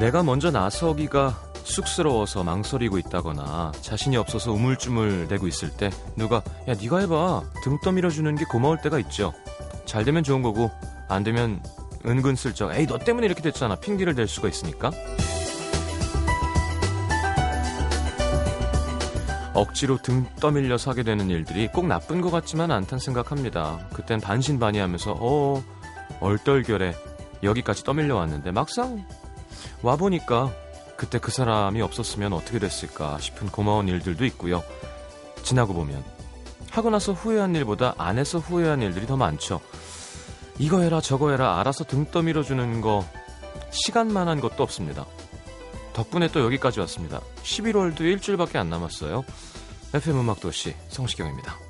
내가 먼저 나서기가 쑥스러워서 망설이고 있다거나 자신이 없어서 우물쭈물 대고 있을 때 누가 야 네가 해봐 등 떠밀어 주는 게 고마울 때가 있죠. 잘 되면 좋은 거고 안 되면 은근슬쩍 에이 너 때문에 이렇게 됐잖아 핑계를 댈 수가 있으니까 억지로 등 떠밀려서 하게 되는 일들이 꼭 나쁜 것 같지만 않단 생각합니다. 그땐 반신반의하면서 어 얼떨결에 여기까지 떠밀려 왔는데 막상 와보니까 그때 그 사람이 없었으면 어떻게 됐을까 싶은 고마운 일들도 있고요. 지나고 보면 하고 나서 후회한 일보다 안 해서 후회한 일들이 더 많죠. 이거 해라 저거 해라 알아서 등 떠밀어 주는 거 시간만 한 것도 없습니다. 덕분에 또 여기까지 왔습니다. 11월도 일주일밖에 안 남았어요. FM 음악도시 성시경입니다.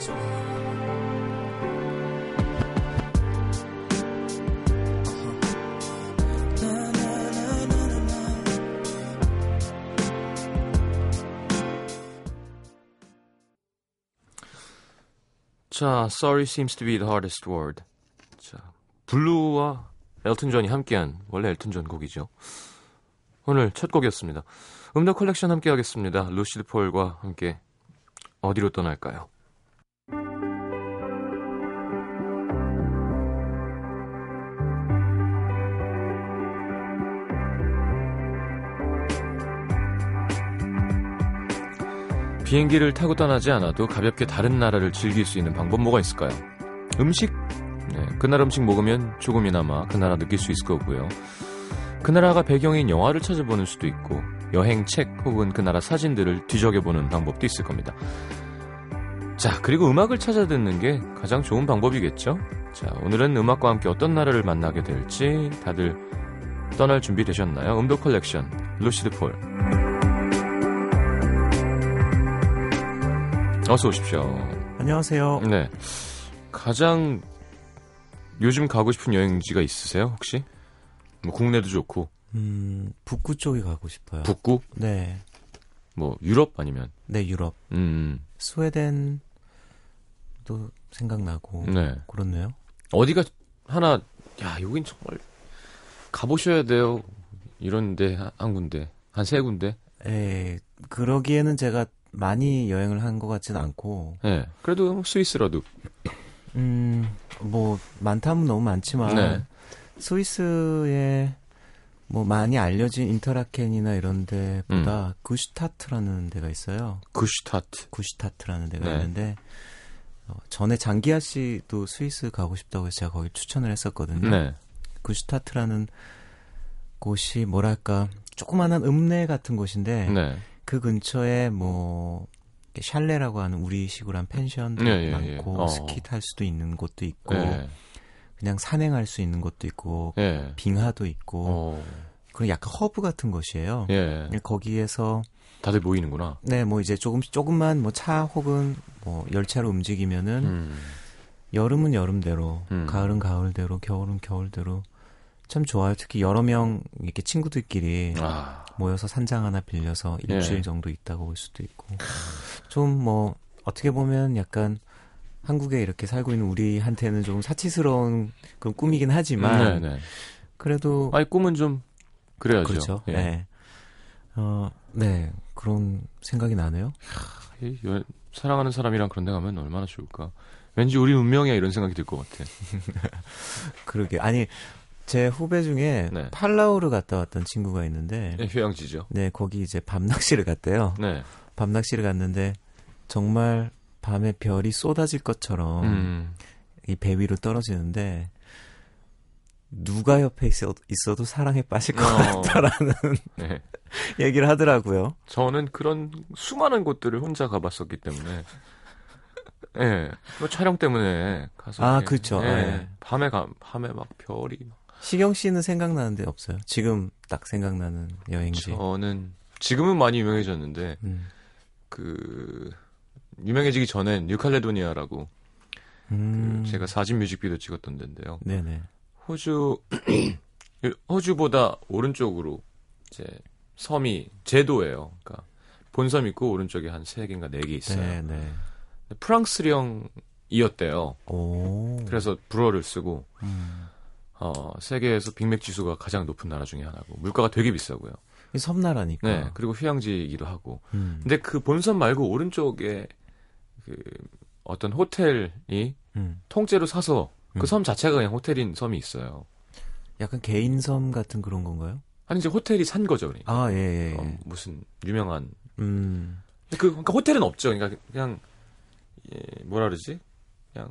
자, Sorry seems to be the hardest word. 자, 블루와 엘튼 존이 함께한 원래 엘튼 존 곡이죠. 오늘 첫 곡이었습니다. 음악 컬렉션 함께 하겠습니다. 루시드 폴과 함께 어디로 떠날까요? 비행기를 타고 떠나지 않아도 가볍게 다른 나라를 즐길 수 있는 방법 뭐가 있을까요? 음식? 네, 그 나라 음식 먹으면 조금이나마 그 나라 느낄 수 있을 거고요. 그 나라가 배경인 영화를 찾아보는 수도 있고 여행 책 혹은 그 나라 사진들을 뒤적여보는 방법도 있을 겁니다. 자, 그리고 음악을 찾아 듣는 게 가장 좋은 방법이겠죠? 자, 오늘은 음악과 함께 어떤 나라를 만나게 될지 다들 떠날 준비 되셨나요? 음악 컬렉션, 루시드 폴. 어서 오십시오. 안녕하세요. 네. 가장 요즘 가고 싶은 여행지가 있으세요, 혹시? 뭐 국내도 좋고 음, 북구 쪽에 가고 싶어요. 북구, 네. 뭐 유럽 아니면 네, 유럽. 음, 스웨덴도 생각나고. 네. 그렇네요. 어디가 하나 야, 여긴 정말 가보셔야 돼요. 이런데 한- 한 군데, 한 세 군데. 예, 그러기에는 제가 많이 여행을 한 것 같지는 않고, 예. 그래도 뭐 스위스라도. 음, 뭐, 많다면 너무 많지만, 네. 스위스에 뭐 많이 알려진 인터라켄이나 이런 음. 데보다 구슈타트라는 데가 있어요. 구슈타트. 구슈타트라는 데가 네. 있는데, 어, 전에 장기하 씨도 스위스 가고 싶다고 해서 제가 거기 추천을 했었거든요. 네. 구슈타트라는 곳이 뭐랄까 조그만한 읍내 같은 곳인데 네. 그 근처에 뭐 샬레라고 하는 우리식으로 한 펜션도 예, 예, 예. 많고 어. 스키 탈 수도 있는 곳도 있고 예. 그냥 산행할 수 있는 곳도 있고 예. 빙하도 있고 어. 그리고 약간 허브 같은 곳이에요. 예. 거기에서 다들 모이는구나. 네 뭐 이제 조금 조금만 뭐 차 혹은 뭐 열차로 움직이면은 음. 여름은 여름대로, 음. 가을은 가을대로, 겨울은 겨울대로 참 좋아요. 특히 여러 명 이렇게 친구들끼리 아. 모여서 산장 하나 빌려서 예. 일주일 정도 있다가 올 수도 있고 좀 뭐 어떻게 보면 약간 한국에 이렇게 살고 있는 우리한테는 좀 사치스러운 그런 꿈이긴 하지만 네, 네. 그래도 아니 꿈은 좀 그래야죠. 그렇죠. 예. 네. 어, 네. 그런 생각이 나네요. 이 여- 사랑하는 사람이랑 그런 데 가면 얼마나 좋을까. 왠지 우리 운명이야 이런 생각이 들 것 같아. 그러게. 아니, 제 후배 중에 네. 팔라우를 갔다 왔던 친구가 있는데 네, 휴양지죠. 네, 거기 이제 밤 낚시를 갔대요. 네. 밤 낚시를 갔는데 정말 밤에 별이 쏟아질 것처럼 음. 이배 위로 떨어지는데 누가 옆에 있어, 있어도 사랑에 빠질 것 어. 같다라는 네. 얘기를 하더라고요. 저는 그런 수많은 곳들을 혼자 가봤었기 때문에. 예. 네. 뭐 촬영 때문에 가서. 아. 예. 예. 밤에 가, 밤에 막 별이. 막. 시경 씨는 생각나는 데 없어요? 지금 딱 생각나는 여행지. 저는 지금은 많이 유명해졌는데 음. 그 유명해지기 전엔 뉴칼레도니아라고 음. 그 제가 사진 뮤직비디오 찍었던 데인데요. 네네. 호주 호주보다 오른쪽으로 이제 섬이 제도예요. 그러니까 본섬 있고 오른쪽에 한 세 개인가 네 개 있어요. 네네. 프랑스령이었대요. 오. 그래서 불어를 쓰고 음. 어, 세계에서 빅맥 지수가 가장 높은 나라 중에 하나고 물가가 되게 비싸고요. 이 섬나라니까. 네, 그리고 휴양지이기도 하고. 음. 근데 그 본섬 말고 오른쪽에 그 어떤 호텔이 음. 통째로 사서 음. 그섬 자체가 그냥 호텔인 섬이 있어요. 약간 개인 섬 같은 그런 건가요? 아니 이제 호텔이 산 거죠, 그러니까. 아, 예, 예. 예. 어, 무슨 유명한 음. 그 그러니까 호텔은 없죠. 그러니까 그냥 예, 뭐라 그러지? 그냥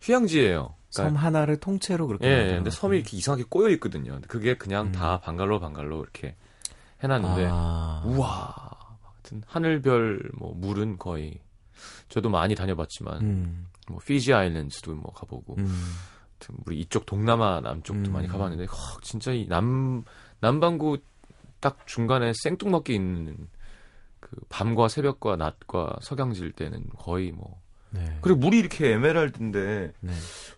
휴양지예요. 섬 그러니까 하나를 통째로 그렇게. 예, 예, 근데. 섬이 이렇게 이상하게 꼬여 있거든요. 그게 그냥 음. 다 방갈로 방갈로 이렇게 해놨는데 아. 우와, 하여튼 하늘별 뭐 물은 거의 저도 많이 다녀봤지만 음. 뭐 피지 아일랜드도 뭐 가보고 음. 우리 이쪽 동남아 남쪽도 음. 많이 가봤는데 허, 진짜 이 남 남반구 딱 중간에 생뚱맞게 있는 그 밤과 새벽과 낮과 석양질 때는 거의 뭐 네. 그리고 물이 이렇게 에메랄드인데 네.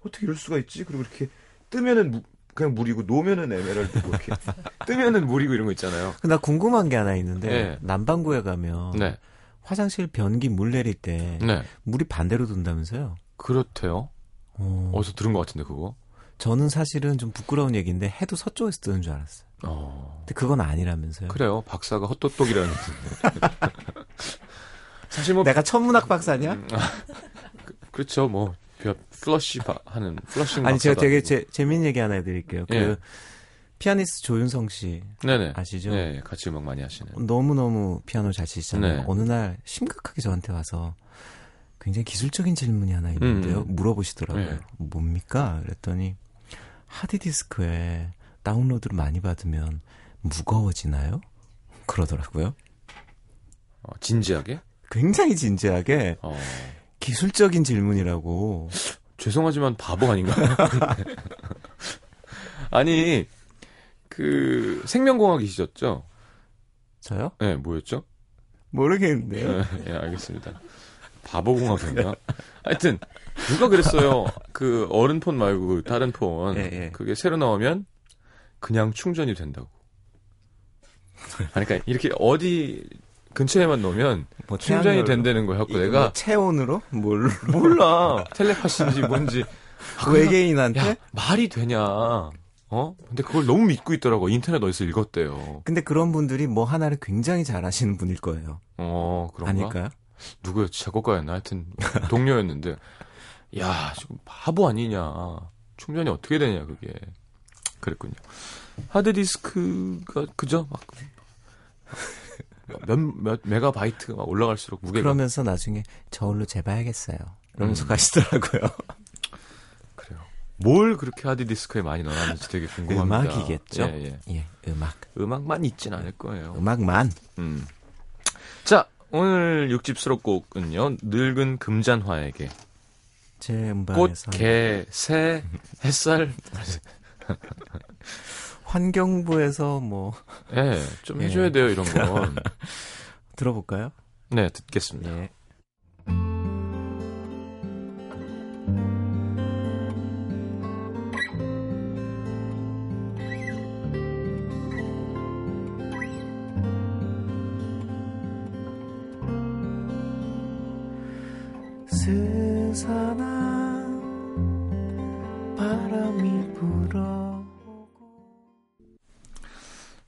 어떻게 이럴 수가 있지? 그리고 이렇게 뜨면은 무- 그냥 물이고 놓으면은 에메랄드고 이렇게 뜨면은 물이고 이런 거 있잖아요. 나 궁금한 게 하나 있는데 네. 남반구에 가면 네, 화장실 변기 물 내릴 때 네, 물이 반대로 돈다면서요? 그렇대요. 어, 어디서 들은 것 같은데 그거. 저는 사실은 좀 부끄러운 얘기인데 해도 서쪽에서 뜨는 줄 알았어요. 어, 근데 그건 아니라면서요? 그래요. 박사가 헛똑똑이라는. 사실 뭐 내가 천문학 박사냐? 음, 아, 그- 그렇죠. 뭐 벼- 플러시 바- 하는 플러싱 아니 제가 되게. 재, 재밌는 얘기 하나 해드릴게요. 그 예. 피아니스트 조윤성 씨 네네 아시죠? 네, 같이 음악 많이 하시는. 너무 너무 피아노 잘 치시잖아요. 네. 어느 날 심각하게 저한테 와서 굉장히 기술적인 질문이 하나 있는데요. 음. 물어보시더라고요. 네. 뭡니까? 그랬더니 하드디스크에 다운로드를 많이 받으면 무거워지나요? 그러더라고요. 어, 진지하게. 굉장히 진지하게 어, 기술적인 질문이라고. 죄송하지만 바보 아닌가요? 아니 그 생명공학이시죠? 저요? 네, 뭐였죠? 모르겠는데요. 예, 예, 알겠습니다. 바보공학인가? 하여튼 누가 그랬어요. 그 어른 폰 말고 그 다른 폰 예, 예. 그게 새로 나오면 그냥 충전이 된다고. 그러니까 이렇게 어디 근처에만 놓으면 뭐 충전이? 된다는 거였고 이거 내가 뭐 체온으로? 뭘 몰라 텔레파시인지 뭔지 아, 외계인한테? 야 말이 되냐? 어? 근데 그걸 너무 믿고 있더라고. 인터넷 어디서 읽었대요. 근데 그런 분들이 뭐 하나를 굉장히 잘 하시는 분일 거예요. 어 그런가? 아닐까요? 누구였지? 작곡가였나? 하여튼 동료였는데 야 지금 바보 아니냐 충전이 어떻게 되냐 그게 그랬군요 하드디스크가 그죠? 막 몇 몇 메가바이트가 막 올라갈수록 무게가 그러면서 나중에 저울로 재봐야겠어요. 이러면서 음. 가시더라고요. 그래요 뭘 그렇게 하드디스크에 많이 넣어놨는지 되게 궁금합니다 음악이겠죠? 예, 예. 예, 음악. 음악만 있진 않을 거예요 음악만. 음. 자 오늘 6집 수록곡은요 늙은 금잔화에게 제 꽃, 음반에서 개, 새, 햇살 환경부에서 뭐 예, 좀 예. 해줘야 돼요, 이런 건. 들어볼까요? 네, 듣겠습니다. 예.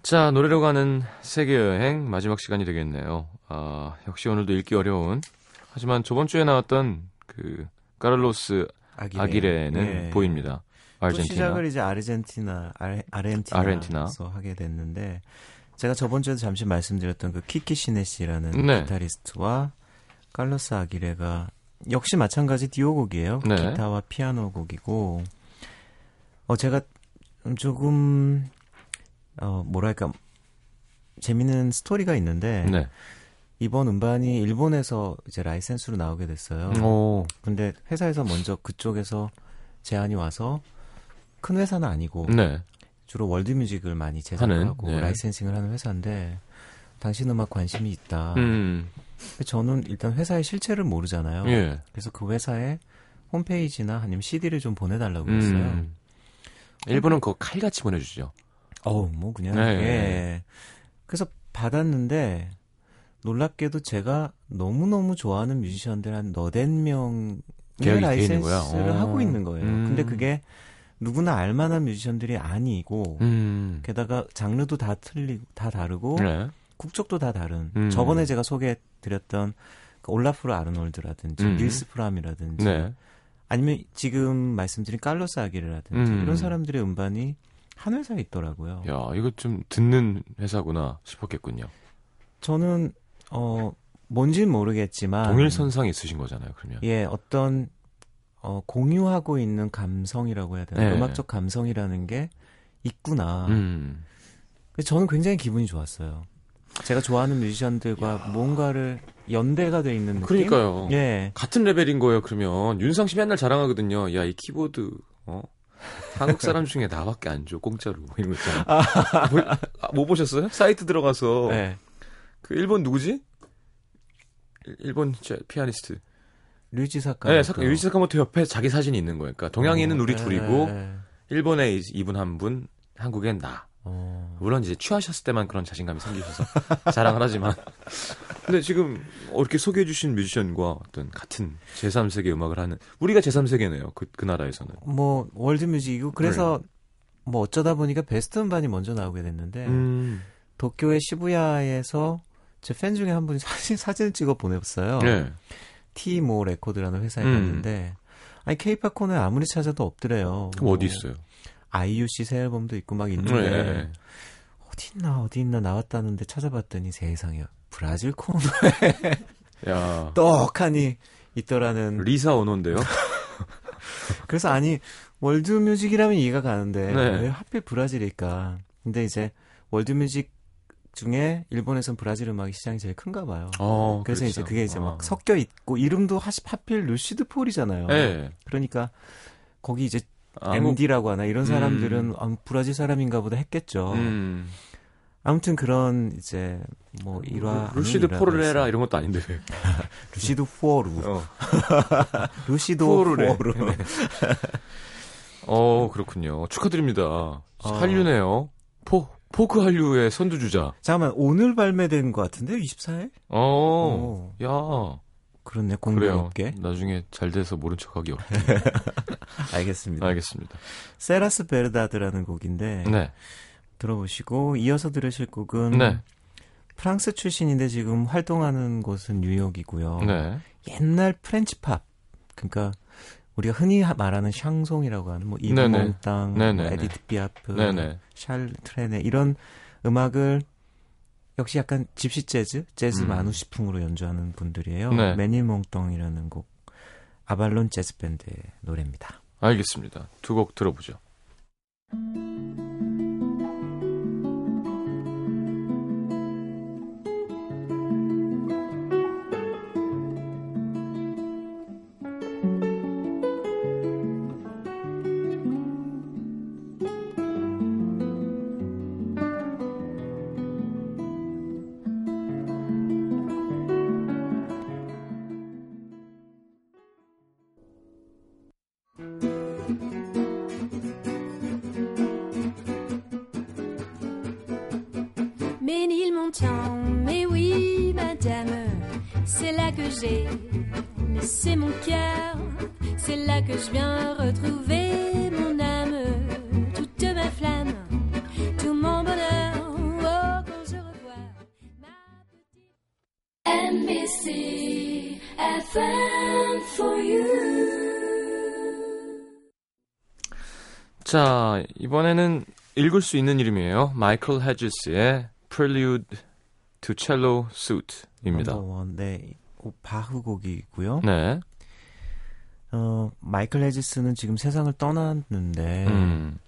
자, 노래로 가는 세계 여행 마지막 시간이 되겠네요. 아, 역시 오늘도 읽기 어려운. 하지만 저번 주에 나왔던 그 카를로스 아기레. 아기레는 예. 보입니다. 또 아르헨티나. 시작을 이제 아르헨티나, 아르, 아르헨티나에서 아르헨티나. 하게 됐는데 제가 저번 주에도 잠시 말씀드렸던 그 키키 시네시라는 네. 기타리스트와 칼로스 아기레가 역시 마찬가지 듀오곡이에요. 네. 기타와 피아노 곡이고 어 제가 조금 어 뭐랄까 재밌는 스토리가 있는데 네. 이번 음반이 일본에서 이제 라이센스로 나오게 됐어요. 오, 근데 회사에서 먼저 그쪽에서 제안이 와서 큰 회사는 아니고 네. 주로 월드뮤직을 많이 제작을 하는, 하고 네. 라이센싱을 하는 회사인데 당신 음악 관심이 있다. 음, 저는 일단 회사의 실체를 모르잖아요. 예. 그래서 그 회사에 홈페이지나 아니면 CD를 좀 보내달라고 했어요. 음. 일본은 그거 칼같이 보내주죠. 어우, 뭐 그냥 네. 예. 그래서 받았는데 놀랍게도 제가 너무 너무 좋아하는 뮤지션들 한 너댓 명의 라이센스를 거야? 어. 하고 있는 거예요. 음. 근데 그게 누구나 알만한 뮤지션들이 아니고 음. 게다가 장르도 다 틀리고 다 다르고 네. 국적도 다 다른. 음. 저번에 제가 소개해드렸던 그 올라프르 아르놀드라든지 음. 닐스 프람이라든지 네. 아니면 지금 말씀드린 칼로스 아기르라든지 음. 이런 사람들의 음반이 한 회사에 있더라고요. 야, 이거 좀 듣는 회사구나 싶었겠군요. 저는 어 뭔지는 모르겠지만 동일 선상 있으신 거잖아요, 그러면. 예 어떤 어 공유하고 있는 감성이라고 해야 되나 네. 음악적 감성이라는 게 있구나. 음. 저는 굉장히 기분이 좋았어요. 제가 좋아하는 뮤지션들과 뭔가를 연대가 돼 있는 느낌. 그러니까요. 예. 같은 레벨인 거예요, 그러면. 윤상 씨 맨날 자랑하거든요. 야, 이 키보드, 어? 한국 사람 중에 나밖에 안 줘, 공짜로. 뭐 이런 거 있잖아. 뭐, 아, 못 보셨어요? 사이트 들어가서. 예. 그 일본 누구지? 일- 일본 제- 피아니스트. 류이치 사카. 네, 사카, 류이치 사카모토 옆에 자기 사진이 있는 거예요. 그러니까 동양인은 우리 예, 둘이고, 예. 일본에 이- 이분 한 분, 한국엔 나. 어. 물론 이제 취하셨을 때만 그런 자신감이 생기셔서 자랑을 하지만. 근데 지금 이렇게 소개해 주신 뮤지션과 어떤 같은 제3세계 음악을 하는, 우리가 제3세계네요. 그, 그 나라에서는. 뭐 월드 뮤직이고 그래서 뭐 어쩌다 보니까 베스트 음반이 먼저 나오게 됐는데 음. 도쿄의 시부야에서 제 팬 중에 한 분이 사진 사진을 찍어 보냈어요. 네. 타워 레코드라는 회사에 음. 갔는데 아니 케이팝 코너에 아무리 찾아도 없더래요. 그럼 어디 있어요? 아이유 씨 새 앨범도 있고 막 있는데 네. 어디 있나 어디 있나 나왔다는데 찾아봤더니 세상에 브라질 코너 야. 떡하니 있더라는 리사 오노인데요? 그래서 아니 월드뮤직이라면 이해가 가는데 네. 왜 하필 브라질일까? 근데 이제 월드뮤직 중에 일본에선 브라질 음악이 시장이 제일 큰가 봐요. 어, 그래서 그렇죠. 이제 그게 이제 어. 막 섞여 있고 이름도 하시 하필 루시드 폴이잖아요. 네. 그러니까 거기 이제 MD라고 하나 이런 사람들은 음. 아, 브라질 사람인가 보다 했겠죠. 음. 아무튼 그런 이제 뭐 일화 루시드 포르레라. 이런 것도 아닌데 왜? 루시드 후어루 어. 후어루래. 후어루 네. 어, 그렇군요. 축하드립니다. 한류네요. 포, 포크 한류의 선두주자. 잠깐만 오늘 발매된 것 같은데 24일? 어, 야, 그렇네. 공교롭게 나중에 잘 돼서 모른 척하기 어렵. 알겠습니다. 알겠습니다. Serás Verdade라는 곡인데 네, 들어보시고 이어서 들으실 곡은 네, 프랑스 출신인데 지금 활동하는 곳은 뉴욕이고요. 네. 옛날 French pop 그러니까 우리가 흔히 하- 말하는 샹송이라고 하는 뭐 이브 네네. 몽땅, 뭐 네네네. 에디트 피아프. 샤를 트레네 이런 음악을 역시 약간 집시 재즈, 재즈 음. 마누시풍으로 연주하는 분들이에요. 네. 매닐 몽땅이라는 곡 아발론 재즈 밴드의 노래입니다. 알겠습니다. 두 곡 들어보죠. C'est là que j'ai laissé mon cœur, c'est là que je viens retrouver mon âme, toute ma flamme, tout mon bonheur. Oh, quand je revois ma petite NBC FM for you. 자, 이번에는 읽을 수 있는 이름이에요. 마이클 헤지스의 Prelude to Cello Suite 입니다. 넘버원, 네, 오, 바흐 곡이고요. 네. 어, 마이클 헤지스는 지금 세상을 떠났는데 음.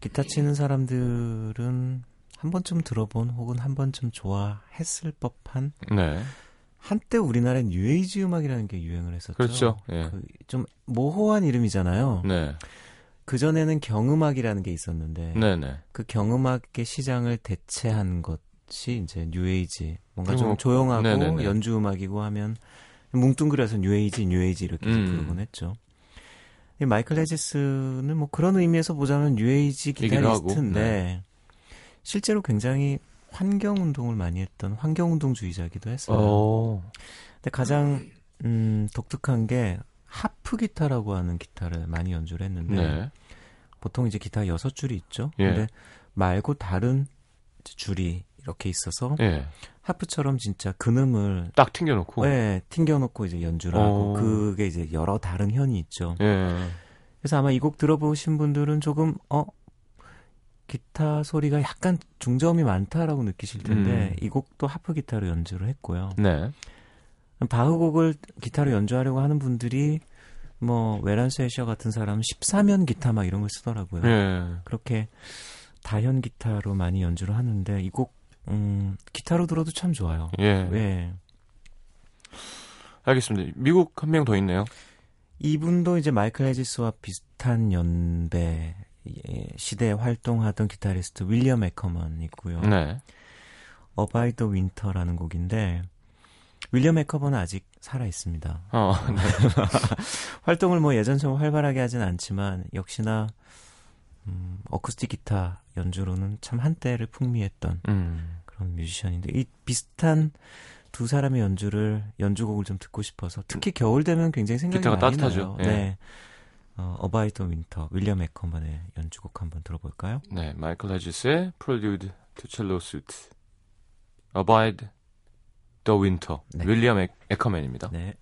기타 치는 사람들은 한 번쯤 들어본 혹은 한 번쯤 좋아했을 법한 네. 한때 우리나라엔 뉴에이지 음악이라는 게 유행을 했었죠. 그렇죠. 예. 그 좀 모호한 이름이잖아요. 네. 그 전에는 경음악이라는 게 있었는데 네, 네. 그 경음악의 시장을 대체한 것것 이 이제 뉴에이지 뭔가 좀 조용하고 네네네. 연주 음악이고 하면 뭉뚱그려서 뉴에이지 뉴에이지 이렇게 음. 부르곤 했죠. 이 마이클 헤지스는 뭐 그런 의미에서 보자면 뉴에이지 기타리스트인데 네. 실제로 굉장히 환경 운동을 많이 했던 환경 운동주의자기도 했어요. 어. 근데 가장 음, 독특한 게 하프 기타라고 하는 기타를 많이 연주를 했는데 네. 보통 이제 기타 여섯 줄이 있죠. 예. 근데 말고 다른 줄이 이렇게 있어서 예. 하프처럼 진짜 근음을 딱 튕겨놓고. 네, 튕겨놓고 이제 연주를 하고 어. 그게 이제 여러 다른 현이 있죠. 예. 그래서 아마 이 곡 들어보신 분들은 조금 어 기타 소리가 약간 중저음이 많다라고 느끼실 텐데 음. 이 곡도 하프 기타로 연주를 했고요. 네. 바흐 곡을 기타로 연주하려고 하는 분들이 뭐 외란 쇨셔 같은 사람은 14현 기타 막 이런 걸 쓰더라고요. 예. 그렇게 다현 기타로 많이 연주를 하는데 이 곡 음, 기타로 들어도 참 좋아요. 예. 예. 알겠습니다. 미국 한 명 더 있네요. 이분도 이제 마이클 헤지스와 비슷한 연배 예, 시대에 활동하던 기타리스트 윌리엄 에커먼이고요. 네. Abide the Winter라는 곡인데 윌리엄 에커먼은 아직 살아 있습니다. 어, 네. 활동을 뭐 예전처럼 활발하게 하진 않지만 역시나 음, 어쿠스틱 기타 연주로는 참 한때를 풍미했던 음. 그런 뮤지션인데 이 비슷한 두 사람의 연주를 연주곡을 좀 듣고 싶어서 특히 겨울 되면 굉장히 생각이 기타가 많이 따뜻하죠. 나요. 예. 네. 어, Abide the Winter 윌리엄 에커먼의 연주곡 한번 들어볼까요? 네, 마이클 헤지스의 Prelude to Cello Suite. Abide the Winter. 네. 윌리엄 에, 에커맨입니다. 네.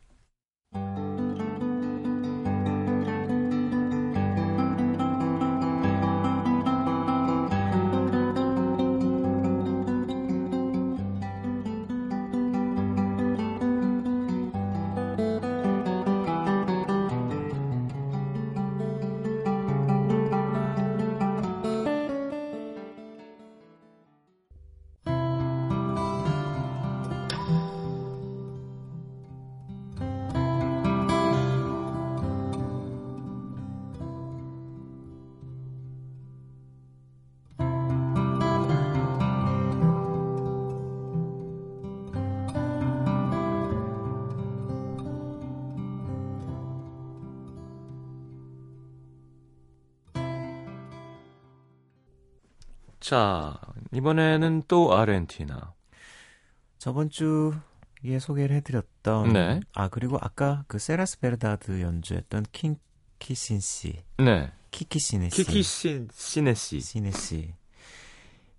자, 이번에는 또 아르헨티나. 저번 주에 소개를 해드렸던 네. 아 그리고 아까 그 Serás verdad 연주했던 킹 키신 씨 네. 키키시네 씨 키키 신, 시네시. 시네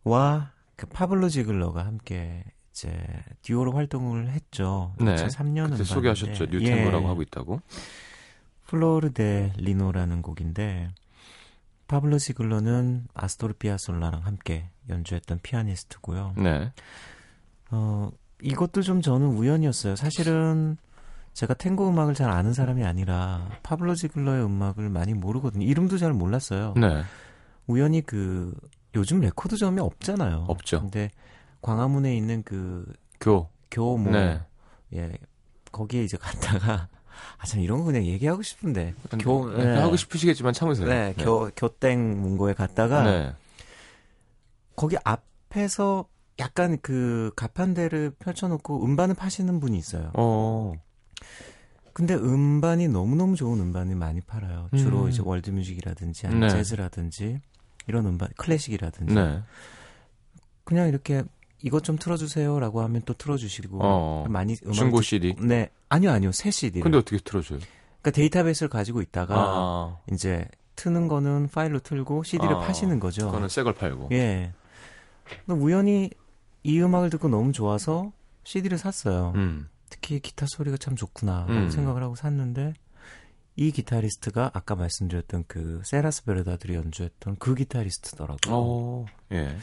씨와 그 파블로 지글러가 함께 이제 듀오로 활동을 했죠. 네. 2003년은 그때 소개하셨죠. New Tango라고 하고 있다고. Flor de Lino라는 곡인데 파블로 지글러는 아스토르 피아솔라랑 함께 연주했던 피아니스트고요. 네. 어, 이것도 좀 저는 우연이었어요. 사실은 제가 탱고 음악을 잘 아는 사람이 아니라 파블로 지글러의 음악을 많이 모르거든요. 이름도 잘 몰랐어요. 네. 우연히 그 요즘 레코드점이 없잖아요. 없죠. 근데 광화문에 있는 그 교. 교모 네. 예 거기에 이제 갔다가 아 참 이런 거 그냥 얘기하고 싶은데 교 네. 네. 하고 싶으시겠지만 참으세요. 네, 교 교땡 문고에 갔다가 네. 거기 앞에서 약간 그 가판대를 펼쳐놓고 음반을 파시는 분이 있어요. 어. 근데 음반이 너무너무 좋은 음반이 많이 팔아요. 주로 음. 이제 월드뮤직이라든지 네. 재즈라든지 이런 음반, 클래식이라든지 네. 그냥 이렇게 이것 좀 틀어주세요라고 하면 또 틀어주시고 어. 많이 음악 중고 CD. 네 아니요 아니요 새 CD. 근데 어떻게 틀어줘요? 그러니까 데이터베이스를 가지고 있다가 아. 이제 트는 거는 파일로 틀고 CD를 아, 파시는 거죠. 그거는 새 걸 팔고. 예. 우연히 이 음악을 듣고 너무 좋아서 CD를 샀어요. 음. 특히 기타 소리가 참 좋구나 음. 생각을 하고 샀는데 이 기타리스트가 아까 말씀드렸던 그 세라스 베르다들이 연주했던 그 기타리스트더라고요. 어. 예.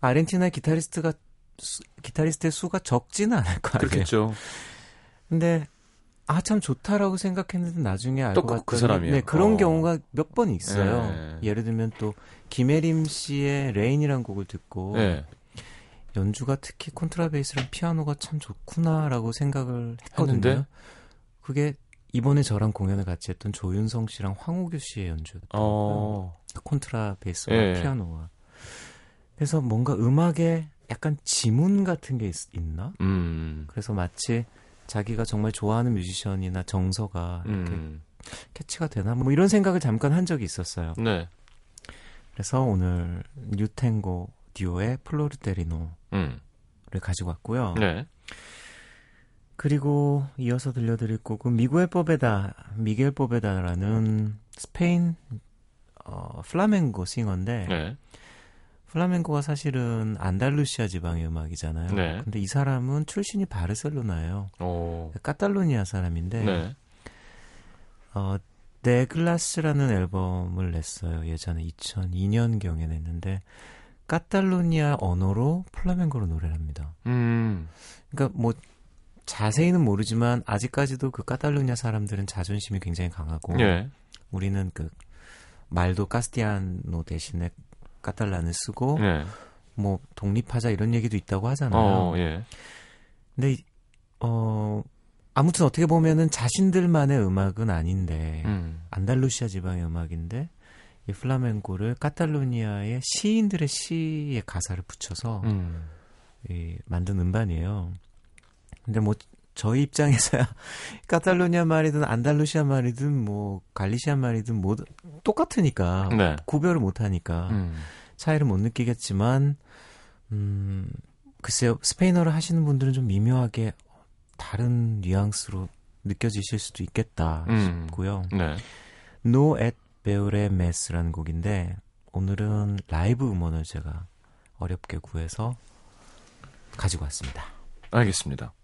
아르헨티나의 기타리스트가 수- 기타리스트의 수가 적지는 않을 거 아니에요. 그렇겠죠. 근데 아 참 좋다라고 생각했는데 나중에 알고 또그 봤더니 사람이에요? 네 그런 어. 경우가 몇 번 있어요. 네. 예를 들면 또 김혜림 씨의 Rain이라는 곡을 듣고 예. 연주가 특히 콘트라베이스랑 피아노가 참 좋구나라고 생각을 했거든요. 했는데? 그게 이번에 저랑 공연을 같이 했던 조윤성 씨랑 황호규 씨의 연주였던 어. 콘트라베이스와 예. 피아노와 그래서 뭔가 음악에 약간 지문 같은 게 있, 나 음. 그래서 마치 자기가 정말 좋아하는 뮤지션이나 정서가 이렇게 음. 캐치가 되나 뭐 이런 생각을 잠깐 한 적이 있었어요. 네. 그래서 오늘 New Tango 듀오의 Flor de Lino를 음. 가지고 왔고요. 네. 그리고 이어서 들려드릴 곡은 미구엘 포베다, 미겔 포베다라는 스페인 어, 플라멩코 singer인데 네. 플라멩코가 사실은 안달루시아 지방의 음악이잖아요. 네. 근데 이 사람은 출신이 바르셀로나예요. 오. 카탈로니아 사람인데 네. 어, 네글라스라는 앨범을 냈어요. 예전에 2002년 경에 냈는데 카탈로니아 언어로 플라멩고로 노래를 합니다. 음. 그러니까 뭐 자세히는 모르지만 아직까지도 그 카탈루니아 사람들은 자존심이 굉장히 강하고 예. 우리는 그 말도 카스티아노 대신에 카탈란을 쓰고 예. 뭐 독립하자 이런 얘기도 있다고 하잖아요. 어, 예. 근데 이- 어 아무튼 어떻게 보면은 자신들만의 음악은 아닌데 음. 안달루시아 지방의 음악인데 이 플라멩코를 카탈루니아의 시인들의 시의 가사를 붙여서 음. 이 만든 음반이에요. 근데 뭐 저희 입장에서야 카탈루니아 말이든 안달루시아 말이든 뭐 갈리시아 말이든 뭐 똑같으니까 네. 구별을 못 하니까 음. 차이를 못 느끼겠지만 음 글쎄요 스페인어를 하시는 분들은 좀 미묘하게 다른 뉘앙스로 느껴지실 수도 있겠다 음. 싶고요. 네. No et beure mes라는 곡인데 오늘은 라이브 음원을 제가 어렵게 구해서 가지고 왔습니다. 알겠습니다.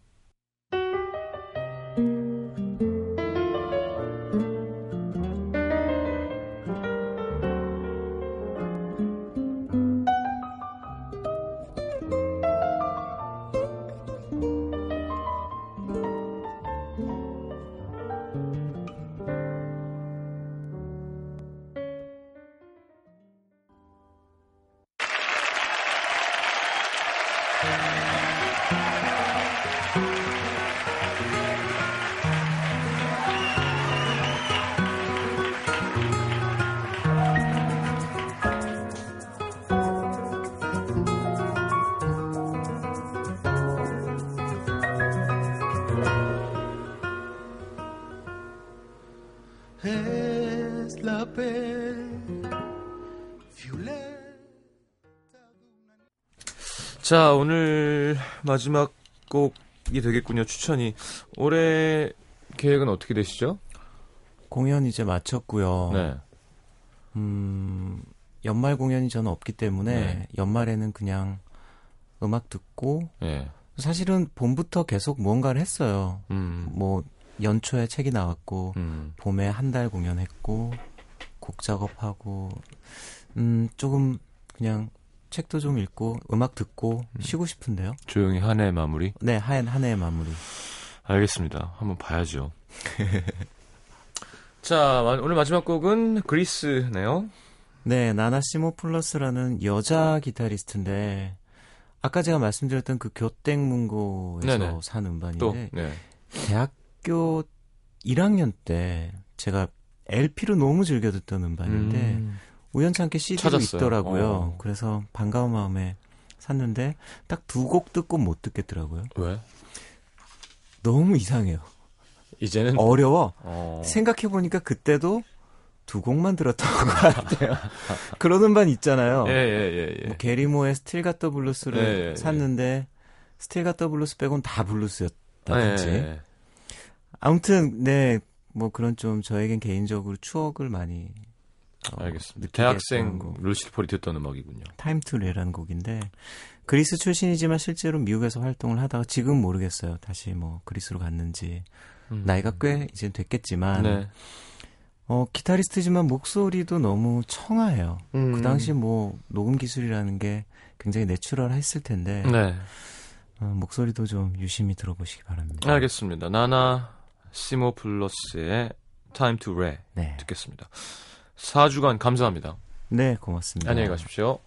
자, 오늘 마지막 곡이 되겠군요. 추천이. 올해 계획은 어떻게 되시죠? 공연 이제 마쳤고요. 네. 음, 연말 공연이 저는 없기 때문에 네. 연말에는 그냥 음악 듣고 예. 사실은 봄부터 계속 무언가를 했어요. 음. 뭐 연초에 책이 나왔고 음. 봄에 한 달 공연했고 곡 작업하고 음 조금 그냥 책도 좀 읽고 음악 듣고 쉬고 싶은데요. 조용히 한 해 마무리. 네, 한, 한 해의 마무리. 알겠습니다. 한번 봐야죠. 자, 마- 오늘 마지막 곡은 그리스네요. 네, 나나 시모플러스라는 여자 기타리스트인데 아까 제가 말씀드렸던 그 교땡문고에서 네네. 산 또, 음반인데 네. 대학교 1학년 때 제가 LP로 너무 즐겨 듣던 음반인데 음. 우연찮게 CD로 찾았어요. 있더라고요. 어. 그래서 반가운 마음에 샀는데 딱 두 곡 듣고 못 듣겠더라고요. 왜? 너무 이상해요. 이제는 어려워. 어. 생각해 보니까 그때도 두 곡만 들었던 것 같아요. 그런 음반 있잖아요. 예, 예, 예, 예. 뭐 게리 무어의 Still Got the Blues를 샀는데 Still Got the Blues 빼곤 다 블루스였다든지. 예, 예. 아무튼 네. 뭐 그런 좀 저에겐 개인적으로 추억을 많이 어, 알겠습니다. 느끼게 대학생 했던 곡. 루시드 폴이 듣던 음악이군요. Time to 레라는 곡인데 그리스 출신이지만 실제로 미국에서 활동을 하다가 지금 모르겠어요. 다시 뭐 그리스로 갔는지 음. 나이가 꽤 이제 됐겠지만 네. 어 기타리스트지만 목소리도 너무 청아해요. 음. 그 당시 뭐 녹음 기술이라는 게 굉장히 natural했을 텐데 네. 어, 목소리도 좀 유심히 들어보시기 바랍니다. 알겠습니다. 나나 시모 플러스의 Time to Re 네, 듣겠습니다. 4주간 감사합니다. 네 고맙습니다. 안녕히 가십시오.